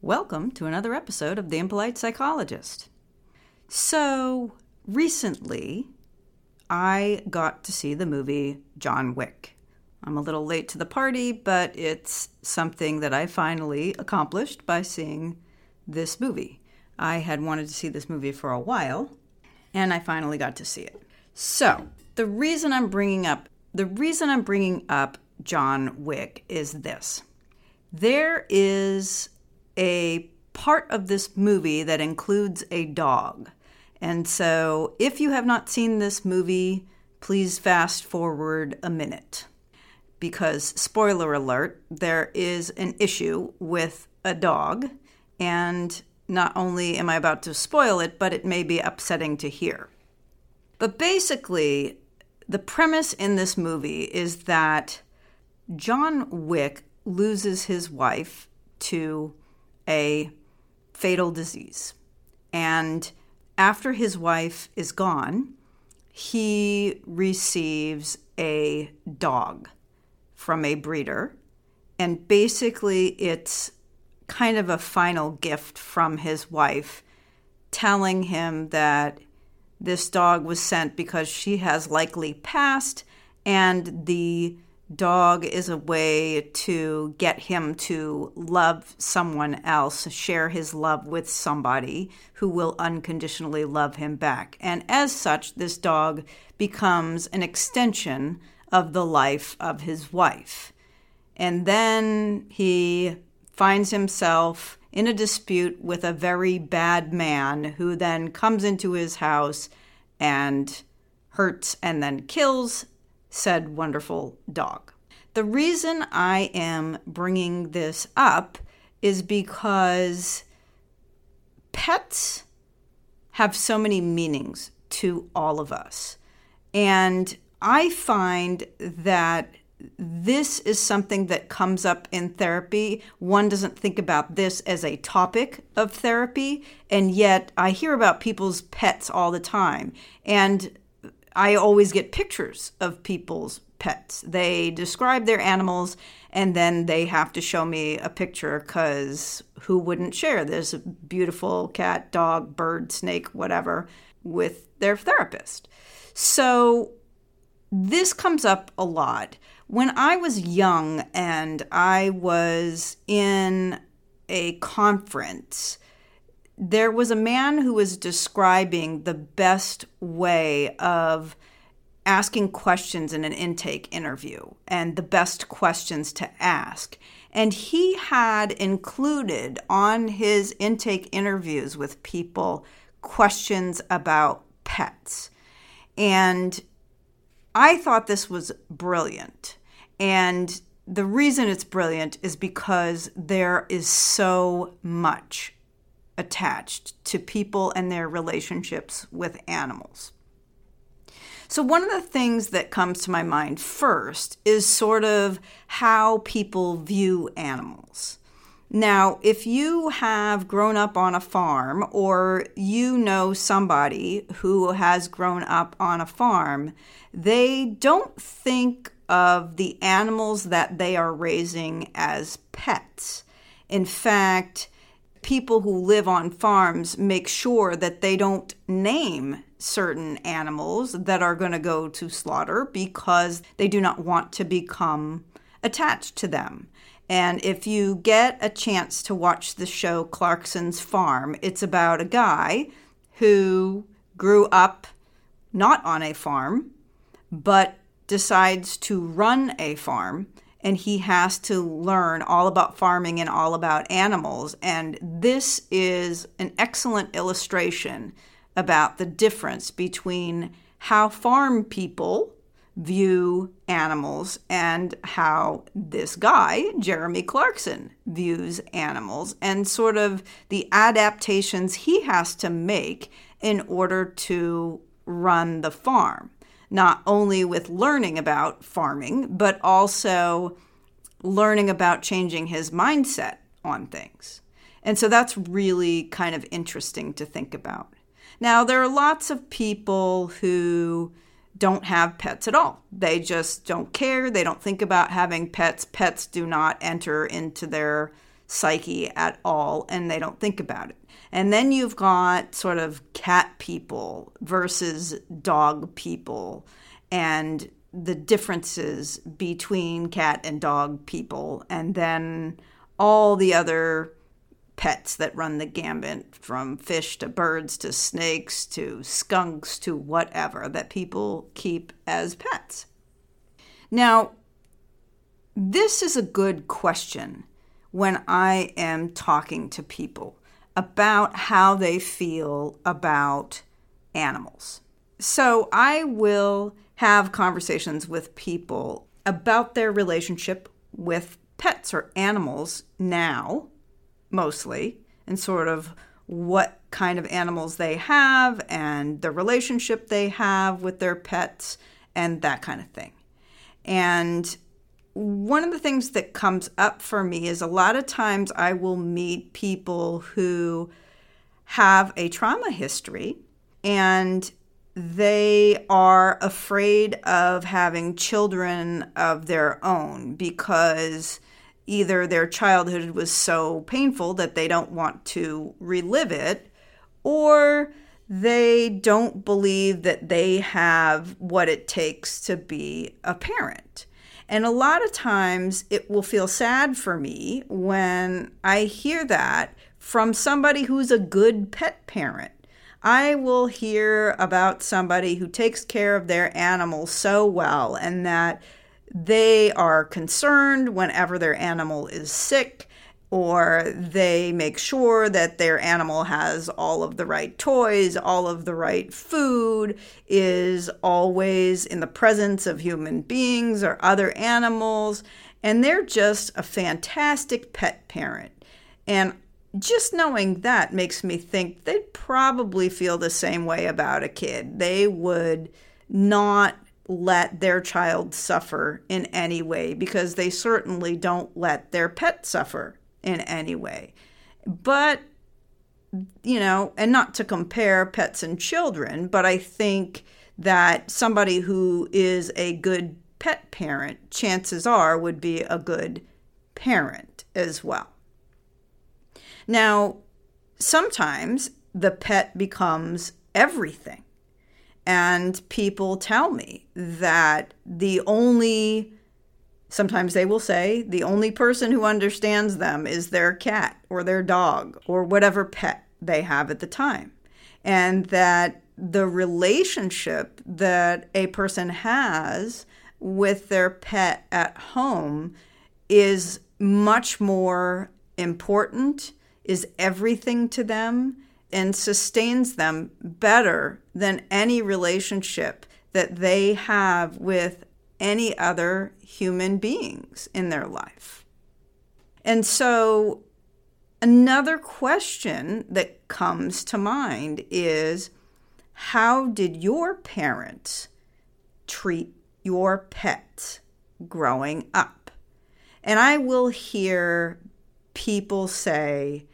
Welcome to another episode of The Impolite Psychologist. So, recently, I got to see the movie John Wick. I'm a little late to the party, but it's something that I finally accomplished by seeing this movie. I had wanted to see this movie for a while, and I finally got to see it. So, the reason I'm bringing up the reason I'm bringing up John Wick is this. There is a part of this movie that includes a dog. And so, if you have not seen this movie, please fast forward a minute. Because, spoiler alert, there is an issue with a dog. And not only am I about to spoil it, but it may be upsetting to hear. But basically, the premise in this movie is that John Wick loses his wife to a fatal disease. And after his wife is gone, he receives a dog from a breeder. And basically, it's kind of a final gift from his wife telling him that this dog was sent because she has likely passed and the dog is a way to get him to love someone else, share his love with somebody who will unconditionally love him back. And as such, this dog becomes an extension of the life of his wife. And then he finds himself in a dispute with a very bad man who then comes into his house and hurts and then kills said wonderful dog. The reason I am bringing this up is because pets have so many meanings to all of us. And I find that this is something that comes up in therapy. One doesn't think about this as a topic of therapy, and yet I hear about people's pets all the time. And I always get pictures of people's pets. They describe their animals and then they have to show me a picture because who wouldn't share this beautiful cat, dog, bird, snake, whatever with their therapist? So this comes up a lot. When I was young and I was in a conference, there was a man who was describing the best way of asking questions in an intake interview and the best questions to ask. And he had included on his intake interviews with people questions about pets. And I thought this was brilliant. And the reason it's brilliant is because there is so much attached to people and their relationships with animals. So, one of the things that comes to my mind first is sort of how people view animals. Now, if you have grown up on a farm or you know somebody who has grown up on a farm, they don't think of the animals that they are raising as pets. In fact, people who live on farms make sure that they don't name certain animals that are going to go to slaughter because they do not want to become attached to them. And if you get a chance to watch the show Clarkson's Farm, it's about a guy who grew up not on a farm, but decides to run a farm and he has to learn all about farming and all about animals. And this is an excellent illustration about the difference between how farm people view animals and how this guy, Jeremy Clarkson, views animals and sort of the adaptations he has to make in order to run the farm not only with learning about farming, but also learning about changing his mindset on things. And so that's really kind of interesting to think about. Now, there are lots of people who don't have pets at all. They just don't care. They don't think about having pets. Pets do not enter into their psyche at all and they don't think about it. And then you've got sort of cat people versus dog people and the differences between cat and dog people, and then all the other pets that run the gambit from fish to birds to snakes to skunks to whatever that people keep as pets. Now, this is a good question when I am talking to people about how they feel about animals. So I will have conversations with people about their relationship with pets or animals now, mostly, and sort of what kind of animals they have and the relationship they have with their pets and that kind of thing. And one of the things that comes up for me is a lot of times I will meet people who have a trauma history and they are afraid of having children of their own because either their childhood was so painful that they don't want to relive it or they don't believe that they have what it takes to be a parent. And a lot of times it will feel sad for me when I hear that from somebody who's a good pet parent. I will hear about somebody who takes care of their animal so well and that they are concerned whenever their animal is sick or they make sure that their animal has all of the right toys, all of the right food, is always in the presence of human beings or other animals, and they're just a fantastic pet parent. And just knowing that makes me think they'd probably feel the same way about a kid. They would not let their child suffer in any way because they certainly don't let their pet suffer in any way. But, you know, and not to compare pets and children, but I think that somebody who is a good pet parent, chances are, would be a good parent as well. Now, sometimes the pet becomes everything. And people tell me that the only Sometimes they will say the only person who understands them is their cat or their dog or whatever pet they have at the time. And that the relationship that a person has with their pet at home is much more important, is everything to them, and sustains them better than any relationship that they have with any other human beings in their life. And so, another question that comes to mind is how did your parents treat your pets growing up? And I will hear people say,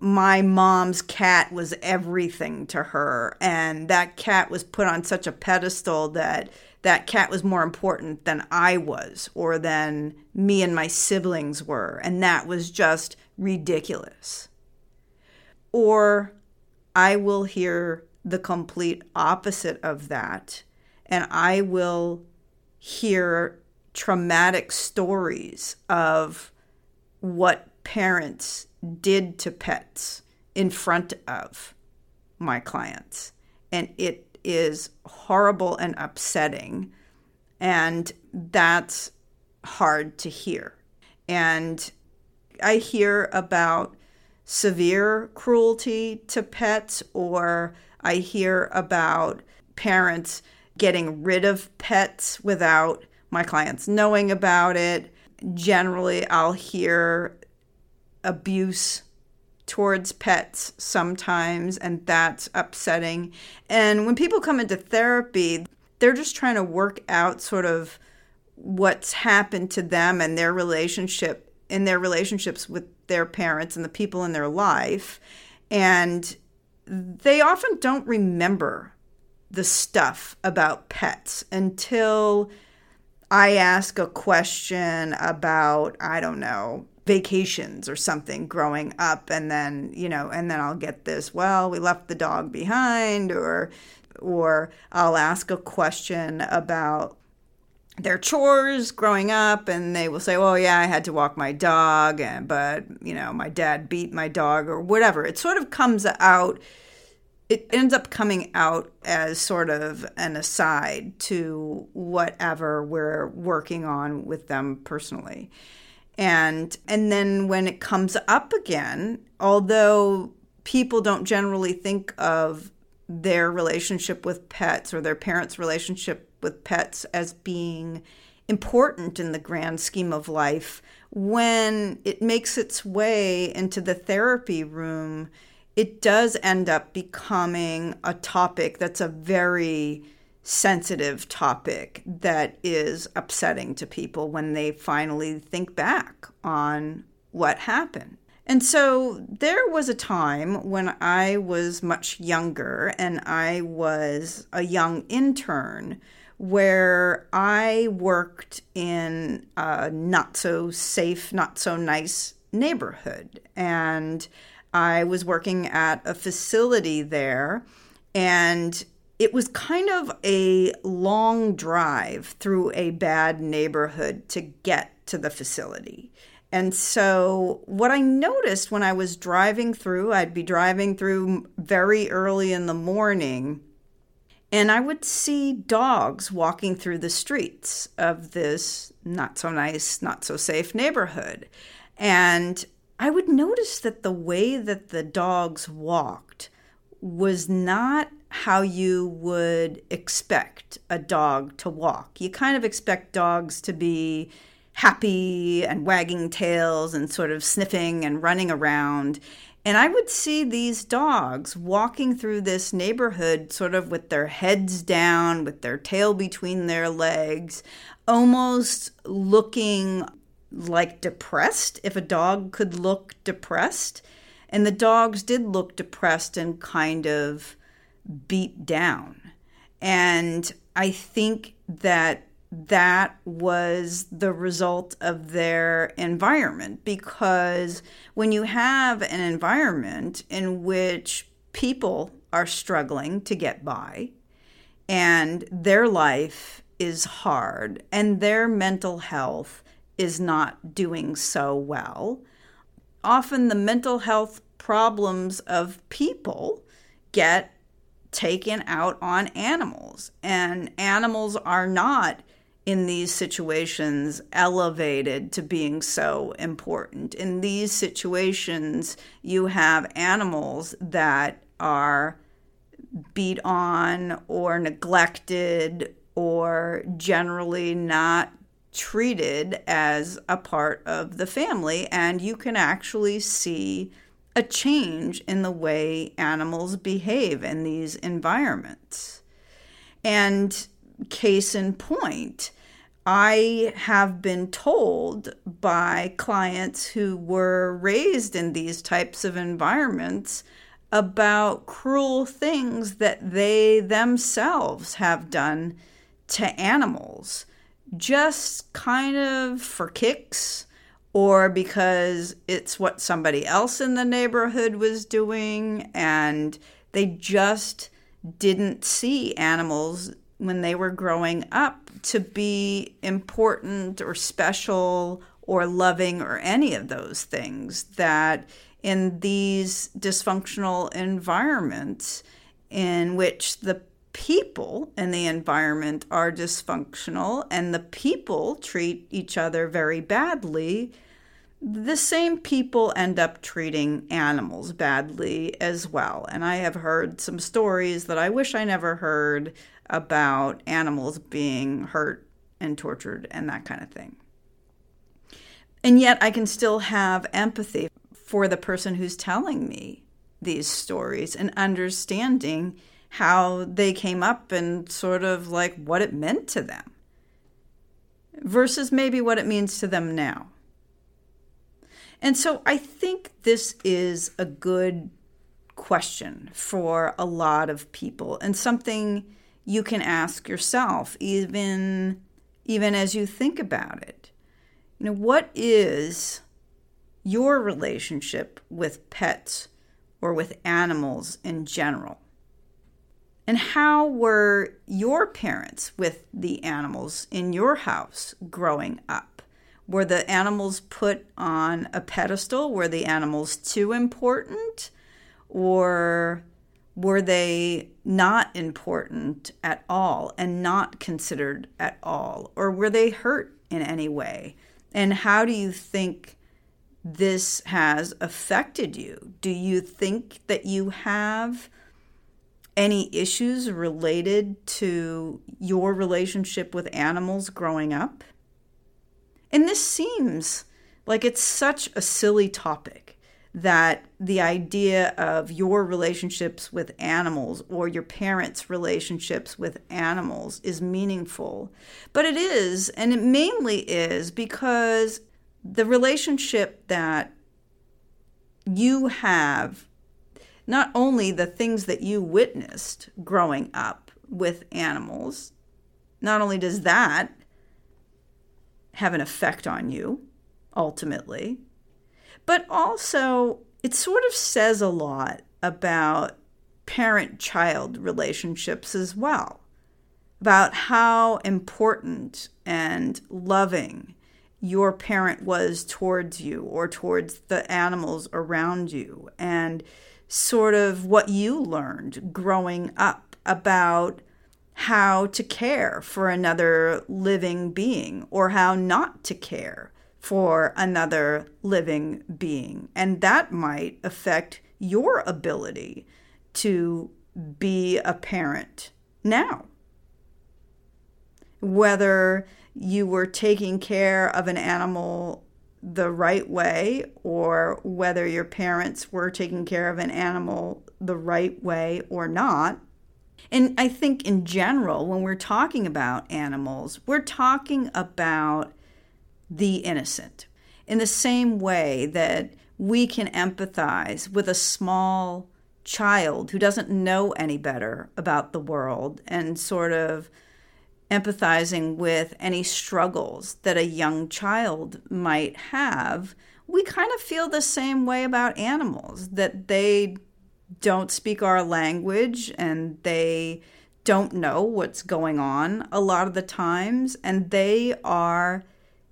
my mom's cat was everything to her, and that cat was put on such a pedestal that that cat was more important than I was or than me and my siblings were. And that was just ridiculous. Or I will hear the complete opposite of that. And I will hear traumatic stories of what parents did to pets in front of my clients. And it is horrible and upsetting. And that's hard to hear. And I hear about severe cruelty to pets, or I hear about parents getting rid of pets without my clients knowing about it. Generally, I'll hear abuse towards pets sometimes, and that's upsetting. And when people come into therapy, they're just trying to work out sort of what's happened to them and their relationship in their relationships with their parents and the people in their life. And they often don't remember the stuff about pets until I ask a question about, I don't know, vacations or something growing up and then you know and then I'll get this well we left the dog behind or or I'll ask a question about their chores growing up and they will say oh yeah i had to walk my dog and but you know my dad beat my dog or whatever. It sort of comes out it ends up coming out as sort of an aside to whatever we're working on with them personally and and then when it comes up again although people don't generally think of their relationship with pets or their parents relationship with pets as being important in the grand scheme of life, when it makes its way into the therapy room, it does end up becoming a topic that's a very sensitive topic that is upsetting to people when they finally think back on what happened. And so there was a time when I was much younger and I was a young intern where I worked in a not so safe, not so nice neighborhood. And I was working at a facility there. And it was kind of a long drive through a bad neighborhood to get to the facility. And so, what I noticed when I was driving through, I'd be driving through very early in the morning and I would see dogs walking through the streets of this not so nice, not so safe neighborhood. And I would notice that the way that the dogs walked was not how you would expect a dog to walk. You kind of expect dogs to be happy and wagging tails and sort of sniffing and running around. And I would see these dogs walking through this neighborhood, sort of with their heads down, with their tail between their legs, almost looking like depressed, if a dog could look depressed. And the dogs did look depressed and kind of beat down. And I think that that was the result of their environment because when you have an environment in which people are struggling to get by and their life is hard and their mental health is not doing so well, often the mental health problems of people get taken out on animals. And animals are not in these situations elevated to being so important. In these situations, you have animals that are beat on or neglected or generally not treated as a part of the family, and you can actually see a change in the way animals behave in these environments. And case in point, I have been told by clients who were raised in these types of environments about cruel things that they themselves have done to animals, just kind of for kicks or because it's what somebody else in the neighborhood was doing and they just didn't see animals when they were growing up to be important or special or loving or any of those things that in these dysfunctional environments in which the people in the environment are dysfunctional and the people treat each other very badly, the same people end up treating animals badly as well. And I have heard some stories that I wish I never heard about animals being hurt and tortured and that kind of thing. And yet, I can still have empathy for the person who's telling me these stories and understanding how they came up and sort of like what it meant to them versus maybe what it means to them now. And so I think this is a good question for a lot of people and something you can ask yourself even even as you think about it you know what is your relationship with pets or with animals in general? And how were your parents with the animals in your house growing up? Were the animals put on a pedestal? Were the animals too important? Or were they not important at all and not considered at all? Or were they hurt in any way? And how do you think this has affected you? Do you think that you have any issues related to your relationship with animals growing up? And this seems like it's such a silly topic that the idea of your relationships with animals or your parents' relationships with animals is meaningful. But it is, and it mainly is because the relationship that you have not only the things that you witnessed growing up with animals, not only does that have an effect on you ultimately, but also it sort of says a lot about parent child relationships as well, about how important and loving your parent was towards you or towards the animals around you. And sort of what you learned growing up about how to care for another living being or how not to care for another living being. And that might affect your ability to be a parent now. Whether you were taking care of an animal the right way or whether your parents were taking care of an animal the right way or not. And I think in general, when we're talking about animals, we're talking about the innocent in the same way that we can empathize with a small child who doesn't know any better about the world and sort of empathizing with any struggles that a young child might have, we kind of feel the same way about animals that they don't speak our language and they don't know what's going on a lot of the times, and they are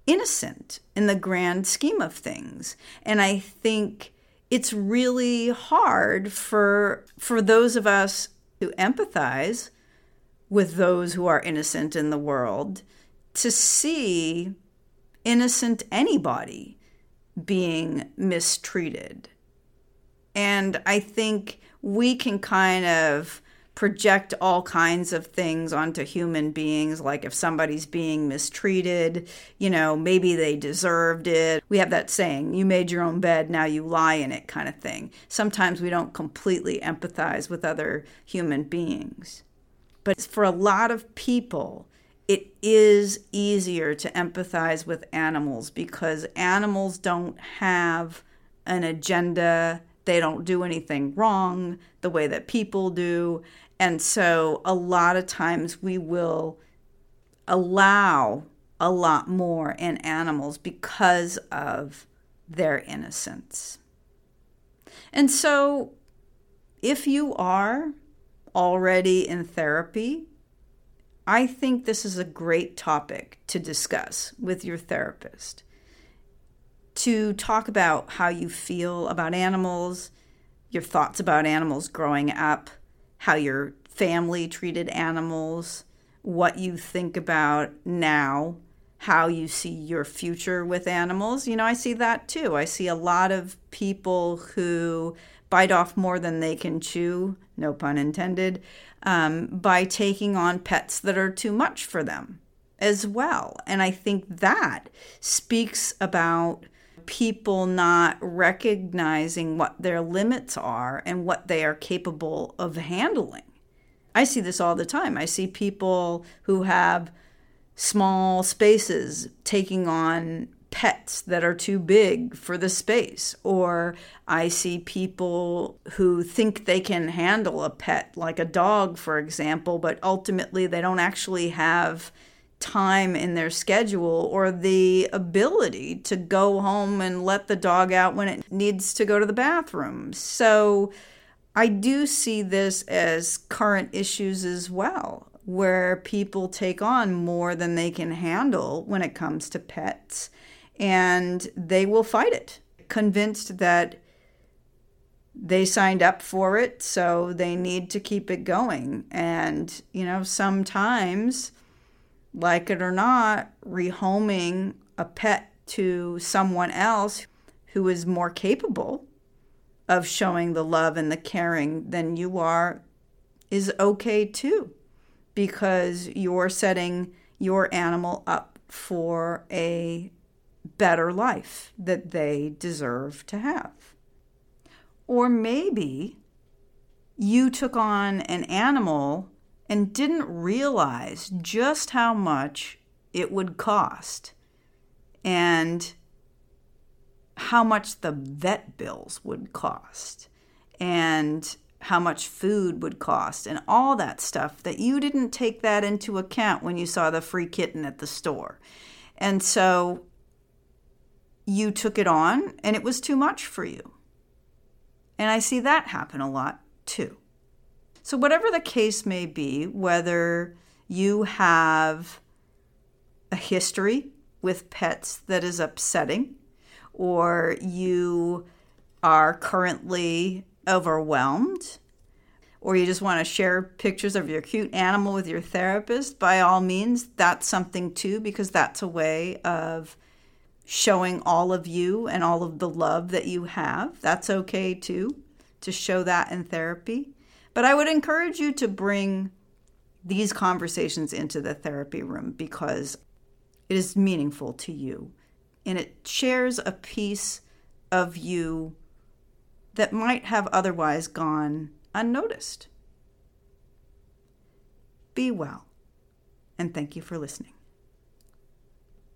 innocent in the grand scheme of things. And I think it's really hard for for those of us who empathize with those who are innocent in the world to see innocent anybody being mistreated. And I think we can kind of project all kinds of things onto human beings like if somebody's being mistreated you know maybe they deserved it. We have that saying you made your own bed now you lie in it kind of thing. Sometimes we don't completely empathize with other human beings but for a lot of people, it is easier to empathize with animals because animals don't have an agenda. They don't do anything wrong the way that people do. And so a lot of times we will allow a lot more in animals because of their innocence. And so if you are already in therapy, I think this is a great topic to discuss with your therapist. To talk about how you feel about animals, your thoughts about animals growing up, how your family treated animals, what you think about now, how you see your future with animals. You know, I see that too. I see a lot of people who bite off more than they can chew, no pun intended, um, by taking on pets that are too much for them as well. And I think that speaks about people not recognizing what their limits are and what they are capable of handling. I see this all the time. I see people who have small spaces taking on pets that are too big for the space, or I see people who think they can handle a pet, like a dog, for example, but ultimately they don't actually have time in their schedule or the ability to go home and let the dog out when it needs to go to the bathroom. So I do see this as current issues as well, where people take on more than they can handle when it comes to pets and they will fight it, convinced that they signed up for it, so they need to keep it going. And, you know, sometimes like it or not, rehoming a pet to someone else who is more capable of showing the love and the caring than you are is okay too, because you're setting your animal up for a better life that they deserve to have. Or maybe you took on an animal and didn't realize just how much it would cost and how much the vet bills would cost and how much food would cost and all that stuff that you didn't take that into account when you saw the free kitten at the store. And so you took it on and it was too much for you. And I see that happen a lot too. So, whatever the case may be, whether you have a history with pets that is upsetting, or you are currently overwhelmed, or you just want to share pictures of your cute animal with your therapist, by all means, that's something too, because that's a way of showing all of you and all of the love that you have. That's okay too, to show that in therapy. But I would encourage you to bring these conversations into the therapy room because it is meaningful to you and it shares a piece of you that might have otherwise gone unnoticed. Be well, and thank you for listening.